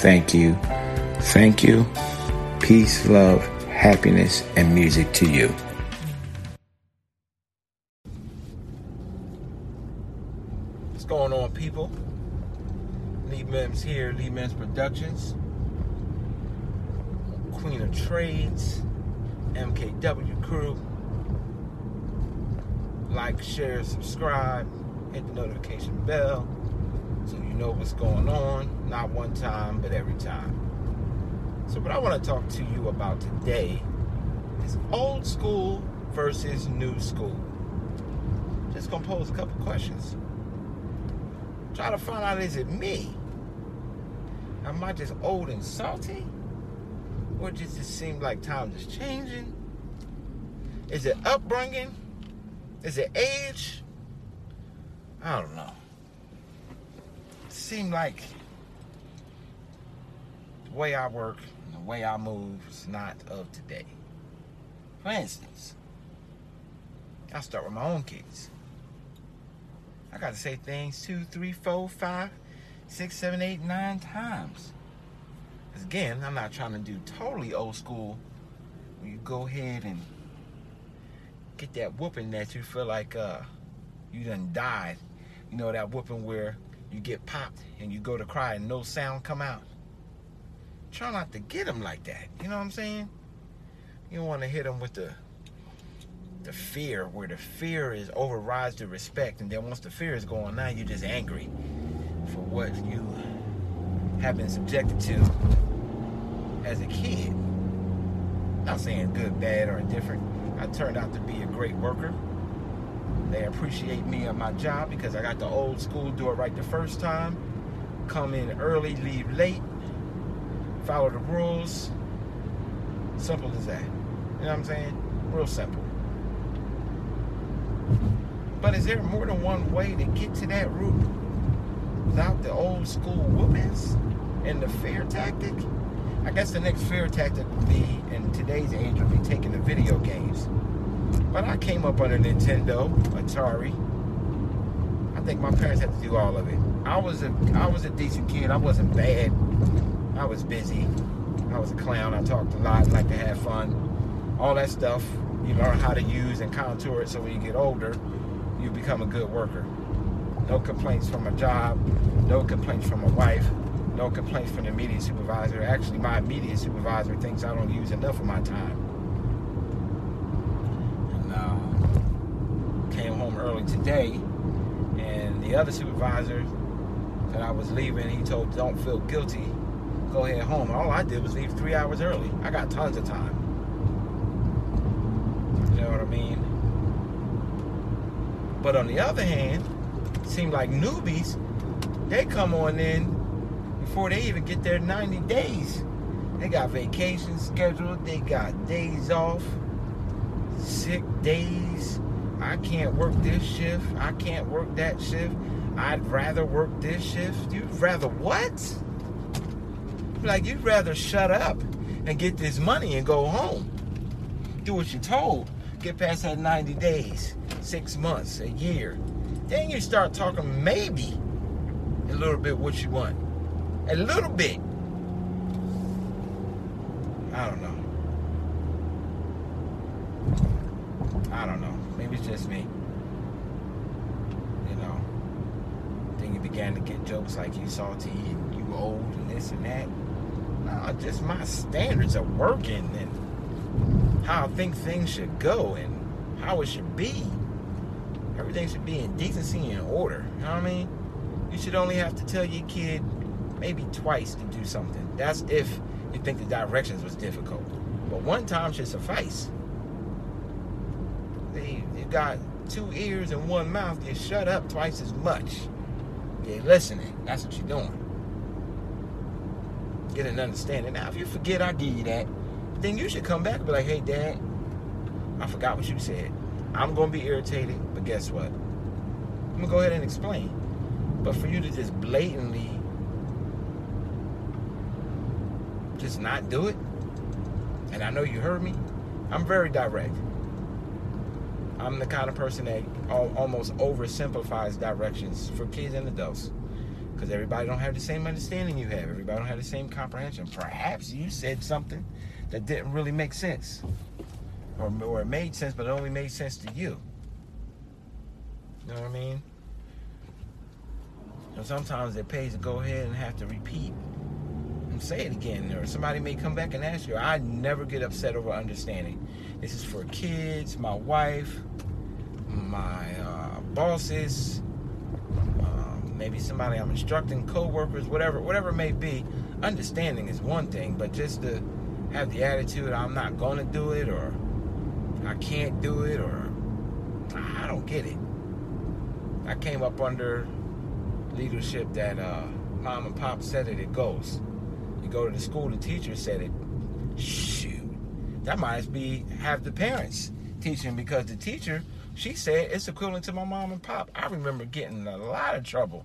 Thank you. Thank you. Peace, love, happiness, and music to you. What's going on, people? Lee Mims here, Lee Mims Productions. Queen of Trades, MKW crew. Like, share, subscribe, hit the notification bell so you know what's going on, not one time, but every time. So, what I want to talk to you about today is old school versus new school. Just gonna pose a couple questions. Try to find out is it me? Am I just old and salty? Or does it seem like time is changing? Is it upbringing? Is it age? I don't know seem like the way I work and the way I move is not of today. For instance, I start with my own kids. I got to say things two, three, four, five, six, seven, eight, nine times. Because again, I'm not trying to do totally old school where you go ahead and get that whooping that you feel like uh, you done died. You know, that whooping where you get popped and you go to cry and no sound come out. Try not to get them like that. You know what I'm saying? You don't want to hit them with the the fear, where the fear is overrides the respect, and then once the fear is going, now you're just angry for what you have been subjected to as a kid. Not saying good, bad, or indifferent. I turned out to be a great worker. They appreciate me at my job because I got the old school, do it right the first time. Come in early, leave late. Follow the rules. Simple as that. You know what I'm saying? Real simple. But is there more than one way to get to that route without the old school whoopings and the fear tactic? I guess the next fear tactic would be, in today's age, would be taking the video games. But I came up on a Nintendo, Atari. I think my parents had to do all of it. I was a I was a decent kid. I wasn't bad. I was busy. I was a clown. I talked a lot, liked to have fun. All that stuff you learn how to use and contour it so when you get older, you become a good worker. No complaints from a job, no complaints from a wife, no complaints from the immediate supervisor. Actually, my immediate supervisor thinks I don't use enough of my time. Early today, and the other supervisor that I was leaving, he told, "Don't feel guilty. Go ahead home." All I did was leave three hours early. I got tons of time. You know what I mean? But on the other hand, it seemed like newbies, they come on in before they even get their 90 days. They got vacations scheduled, they got days off, sick days, I can't work this shift. I can't work that shift. I'd rather work this shift. You'd rather what? Like, you'd rather shut up and get this money and go home. Do what you're told. Get past that 90 days, six months, a year. Then you start talking maybe a little bit what you want. A little bit. I don't know. I don't know. Maybe it's just me. You know, then you began to get jokes like you salty and you old and this and that. No, just my standards of working and how I think things should go and how it should be. Everything should be in decency and order. You know what I mean? You should only have to tell your kid maybe twice to do something. That's if you think the directions was difficult. But one time should suffice. You got two ears and one mouth, you shut up twice as much. You're listening. That's what you're doing. Get an understanding. Now, if you forget I give you that, then you should come back and be like, hey, Dad, I forgot what you said. I'm going to be irritated, but guess what? I'm going to go ahead and explain. But for you to just blatantly just not do it, and I know you heard me, I'm very direct. I'm the kind of person that almost oversimplifies directions for kids and adults because everybody don't have the same understanding you have. Everybody don't have the same comprehension. Perhaps you said something that didn't really make sense, or, or it made sense, but it only made sense to you. You know what I mean? So sometimes it pays to go ahead and have to repeat say it again, or somebody may come back and ask you. I never get upset over understanding. This is for kids, my wife, my uh, bosses, um, maybe somebody I'm instructing, co-workers, whatever, whatever it may be. Understanding is one thing, but just to have the attitude I'm not to do it, or I can't do it, or I don't get it. I came up under leadership that uh, mom and pop said it, it goes. Go to the school, the teacher said it. Shoot that might be have the parents teaching because the teacher she said it's equivalent to my mom and pop. I remember getting a lot of trouble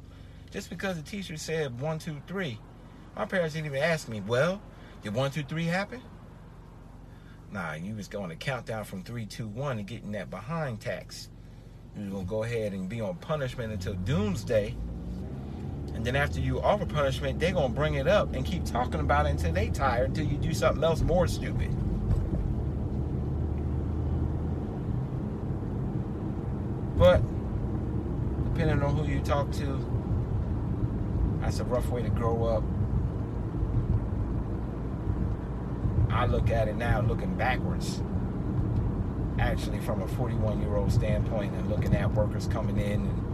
just because the teacher said one, two, three. My parents didn't even ask me, well, did one, two, three happen? Nah, you was going to count down from three, two, one and getting that behind tax. You was gonna go ahead and be on punishment until doomsday. Then after you offer punishment, they're gonna bring it up and keep talking about it until they tired, until you do something else more stupid. But depending on who you talk to, that's a rough way to grow up. I look at it now looking backwards, actually from a 41 year old standpoint, and looking at workers coming in. And,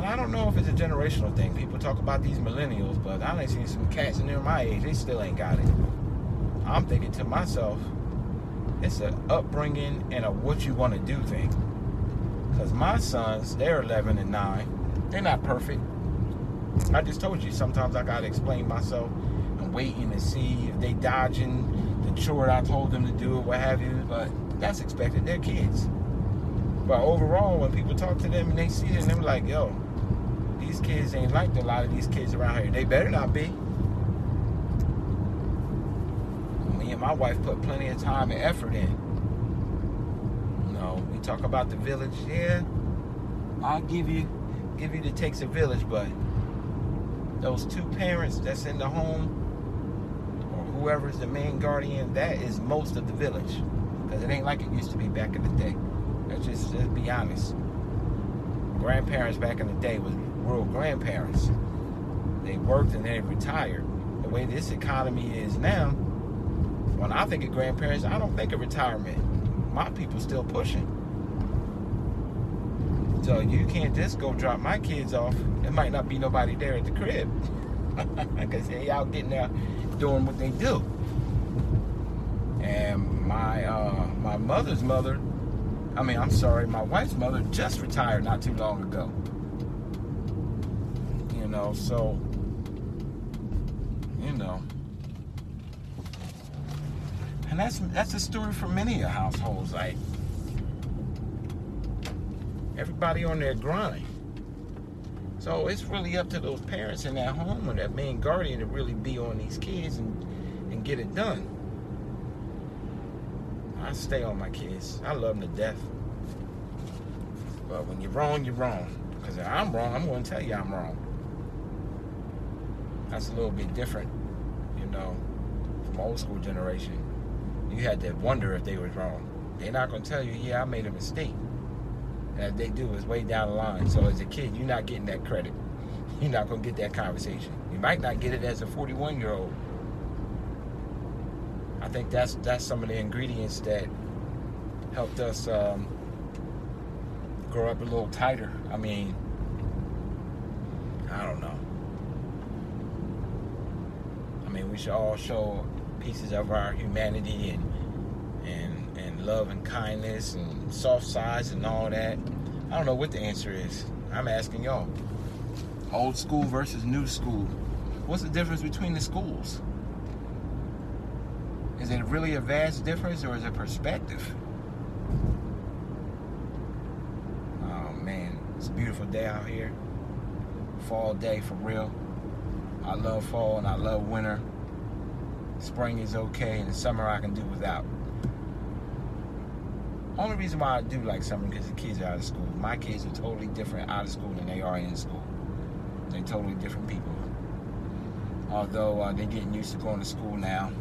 and I don't know if it's a generational thing. People talk about these millennials, but I ain't seen some cats in my age, they still ain't got it. I'm thinking to myself, it's an upbringing and a what you want to do thing. Because my sons, they're 11 and 9. They're not perfect. I just told you, sometimes I got to explain myself and waiting to see if they dodging the chore I told them to do or what have you. But that's expected. They're kids. But overall, when people talk to them and they see it, and they're like, yo, these kids ain't like a lot of these kids around here. They better not be. Me and my wife put plenty of time and effort in You know, we talk about the village, yeah, I'll give you give you the takes a village, but those two parents that's in the home or whoever's the main guardian, that is most of the village. Because it ain't like it used to be back in the day. Let's just let's be honest. Grandparents back in the day was rural grandparents. They worked and they retired. The way this economy is now, when I think of grandparents, I don't think of retirement. My people still pushing. So you can't just go drop my kids off. There might not be nobody there at the crib. Because they out getting there doing what they do. And my uh, my mother's mother, I mean, I'm sorry, my wife's mother just retired not too long ago. Know, so, you know. And that's that's a story for many households. Like everybody on their grind. So it's really up to those parents in that home or that main guardian to really be on these kids and, and get it done. I stay on my kids. I love them to death. But when you're wrong, you're wrong. Because if I'm wrong, I'm going to tell you I'm wrong. That's a little bit different, you know, from old school generation. You had to wonder if they was wrong. They're not going to tell you, yeah, I made a mistake that they do is way down the line. So as a kid, you're not getting that credit. You're not going to get that conversation. You might not get it as a 41 year old. I think that's that's some of the ingredients that helped us um, grow up a little tighter. I mean, I don't know. I mean, we should all show pieces of our humanity and and and love and kindness and soft sides and all that. I don't know what the answer is. I'm asking y'all. Old school versus new school. What's the difference between the schools? Is it really a vast difference or is it perspective? Oh man, it's a beautiful day out here. Fall day for real. I love fall and I love winter. Spring is okay and summer I can do without. Only reason why I do like summer because the kids are out of school. My kids are totally different out of school than they are in school. They're totally different people. Although uh, they're getting used to going to school now,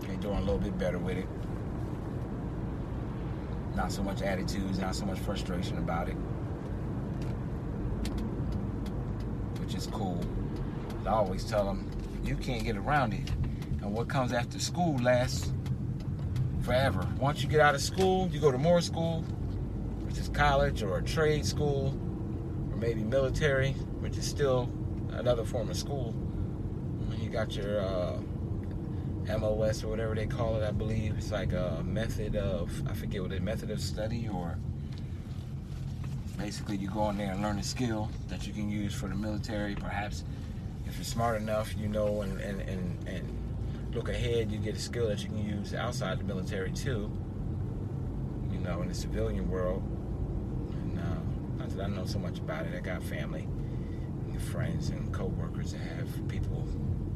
they're doing a little bit better with it. Not so much attitudes, not so much frustration about it, which is cool. I always tell them, you can't get around it. And what comes after school lasts forever. Once you get out of school, you go to more school, which is college or a trade school, or maybe military, which is still another form of school. You got your uh, MOS or whatever they call it, I believe. It's like a method of, I forget what it method of study or basically you go in there and learn a skill that you can use for the military. Perhaps if you're smart enough, you know, and, and, and, and look ahead, you get a skill that you can use outside the military too. You know, in the civilian world. And uh, not that I know so much about it. I got family, and friends, and co-workers that have people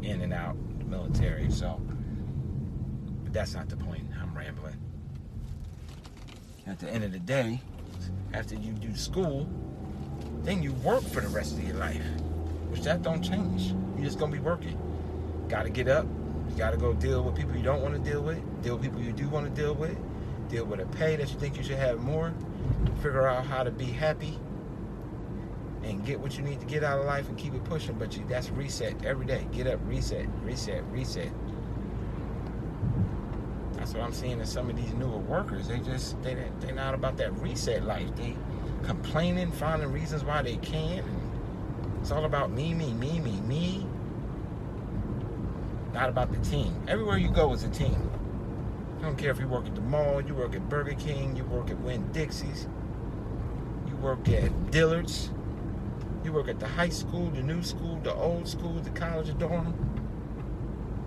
in and out the military. So, but that's not the point. I'm rambling. At the end of the day, after you do school, then you work for the rest of your life, which that don't change. You're just gonna be working. Got to get up, got to go deal with people you don't want to deal with, deal with people you do want to deal with, deal with a pay that you think you should have more, figure out how to be happy and get what you need to get out of life and keep it pushing. But you, that's reset every day. Get up, reset, reset, reset. That's what I'm seeing in some of these newer workers. They just they they're not about that reset life. They complaining, finding reasons why they can't. It's all about me, me, me, me, me not about the team. Everywhere you go is a team. I don't care if you work at the mall, you work at Burger King, you work at Winn Dixie's, you work at Dillard's, you work at the high school, the new school, the old school, the college dorm,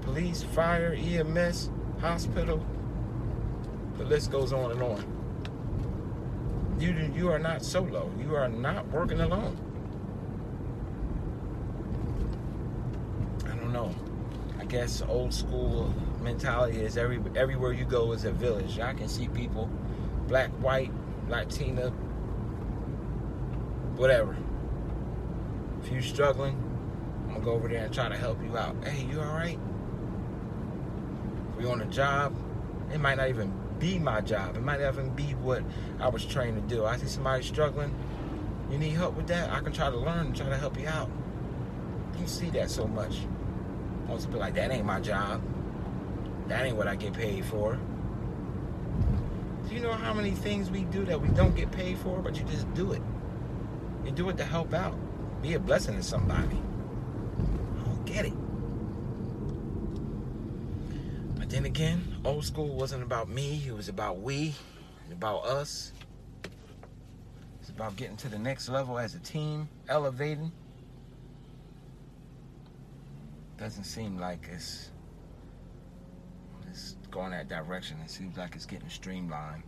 police, fire, EMS, hospital. The list goes on and on. You, you are not solo. You are not working alone. I don't know guess old school mentality is every everywhere you go is a village. I can see people, black, white, Latina, whatever. If you're struggling, I'm gonna go over there and try to help you out. Hey, you all right? If you're on a job, it might not even be my job. It might not even be what I was trained to do. I see somebody struggling. You need help with that? I can try to learn and try to help you out. You see that so much. Most people like, that ain't my job. That ain't what I get paid for. Do you know how many things we do that we don't get paid for, but you just do it? You do it to help out. Be a blessing to somebody. I don't get it. But then again, old school wasn't about me, it was about we, about us. It's about getting to the next level as a team, elevating doesn't seem like it's it's going that direction. It seems like it's getting streamlined.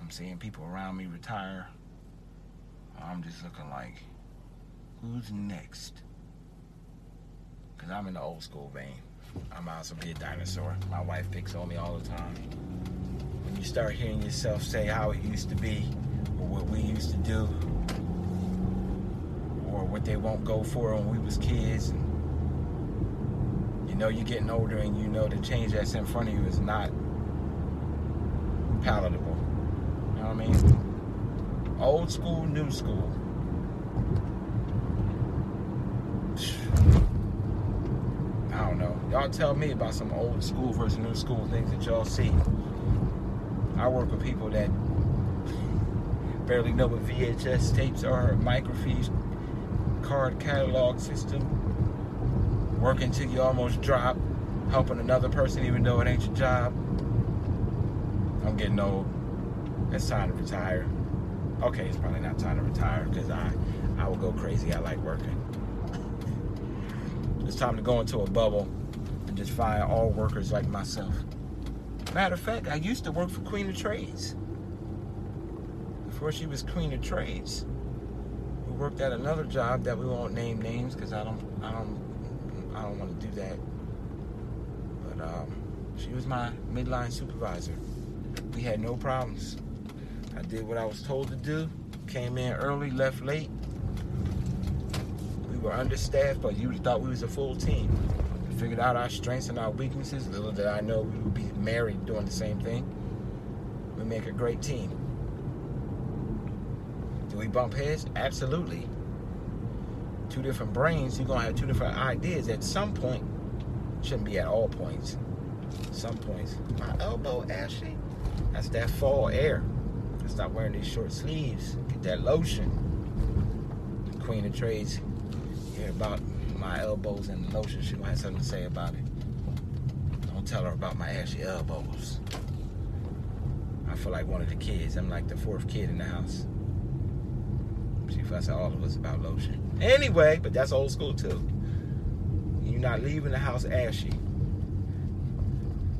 I'm seeing people around me retire. I'm just looking like, who's next? Because I'm in the old school vein. I'm also be a dinosaur. My wife picks on me all the time. When you start hearing yourself say how it used to be, or what we used to do, or what they won't go for when we was kids, and know you're getting older and you know the change that's in front of you is not palatable. You know what I mean? Old school, new school. I don't know. Y'all tell me about some old school versus new school things that y'all see. I work with people that barely know what VHS tapes are, microfiche, card catalog system, working till you almost drop, helping another person even though it ain't your job. I'm getting old. It's time to retire. Okay, it's probably not time to retire because I, I will go crazy. I like working. It's time to go into a bubble and just fire all workers like myself. Matter of fact, I used to work for Queen of Trades. Before she was Queen of Trades, we worked at another job that we won't name names because I don't, I don't, I don't want to do that. But um, she was my midline supervisor. We had no problems. I did what I was told to do. Came in early, left late. We were understaffed, but you thought we was a full team. We figured out our strengths and our weaknesses. Little did I know we would be married doing the same thing. We make a great team. Do we bump heads? Absolutely. Two different brains, you're gonna have two different ideas at some point. Shouldn't be at all points. Some points. My elbow, Ashley. That's that fall air. I Stop wearing these short sleeves. Get that lotion. The Queen of Trades. Hear about my elbows and the lotion. She gonna have something to say about it. Don't tell her about my ashy elbows. I feel like one of the kids. I'm like the fourth kid in the house. She fuss at all of us about lotion. Anyway, but that's old school too. You're not leaving the house ashy.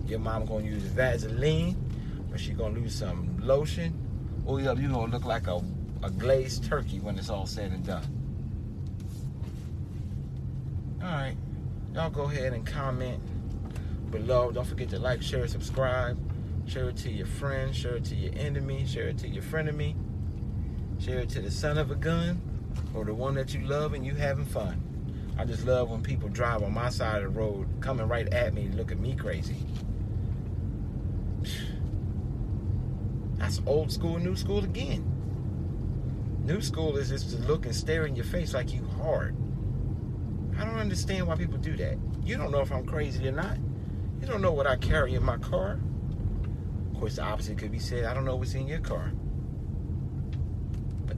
Your mom gonna use Vaseline, or she gonna use some lotion. Oh, or you gonna look like a, a glazed turkey when it's all said and done. Alright. Y'all go ahead and comment below. Don't forget to like, share, subscribe. Share it to your friends, share it to your enemy, share it to your frenemy. Share it to the son of a gun or the one that you love and you having fun. I just love when people drive on my side of the road coming right at me look at me crazy. That's old school, new school again. New school is just to look and stare in your face like you hard. I don't understand why people do that. You don't know if I'm crazy or not. You don't know what I carry in my car. Of course, the opposite could be said. I don't know what's in your car.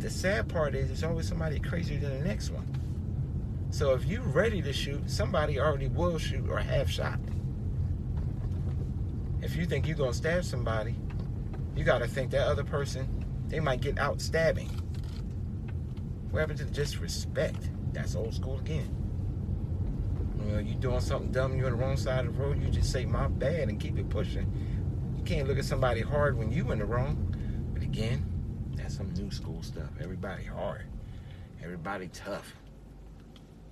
The sad part is, there's always somebody crazier than the next one. So if you're ready to shoot, somebody already will shoot or have shot. If you think you're gonna stab somebody, you gotta think that other person, they might get out stabbing. What happened to just respect? That's old school again. You know, you doing something dumb, you're on the wrong side of the road, you just say my bad and keep it pushing. You can't look at somebody hard when you in the wrong. But again, some new school stuff. Everybody hard. Everybody tough.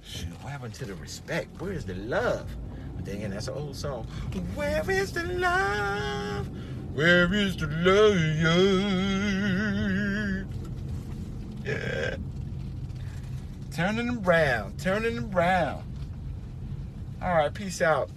Shoot, what happened to the respect? Where is the love? But then again, that's an old song. Where is the love? Where is the love? Yeah. Turning around, turning around. All right, peace out.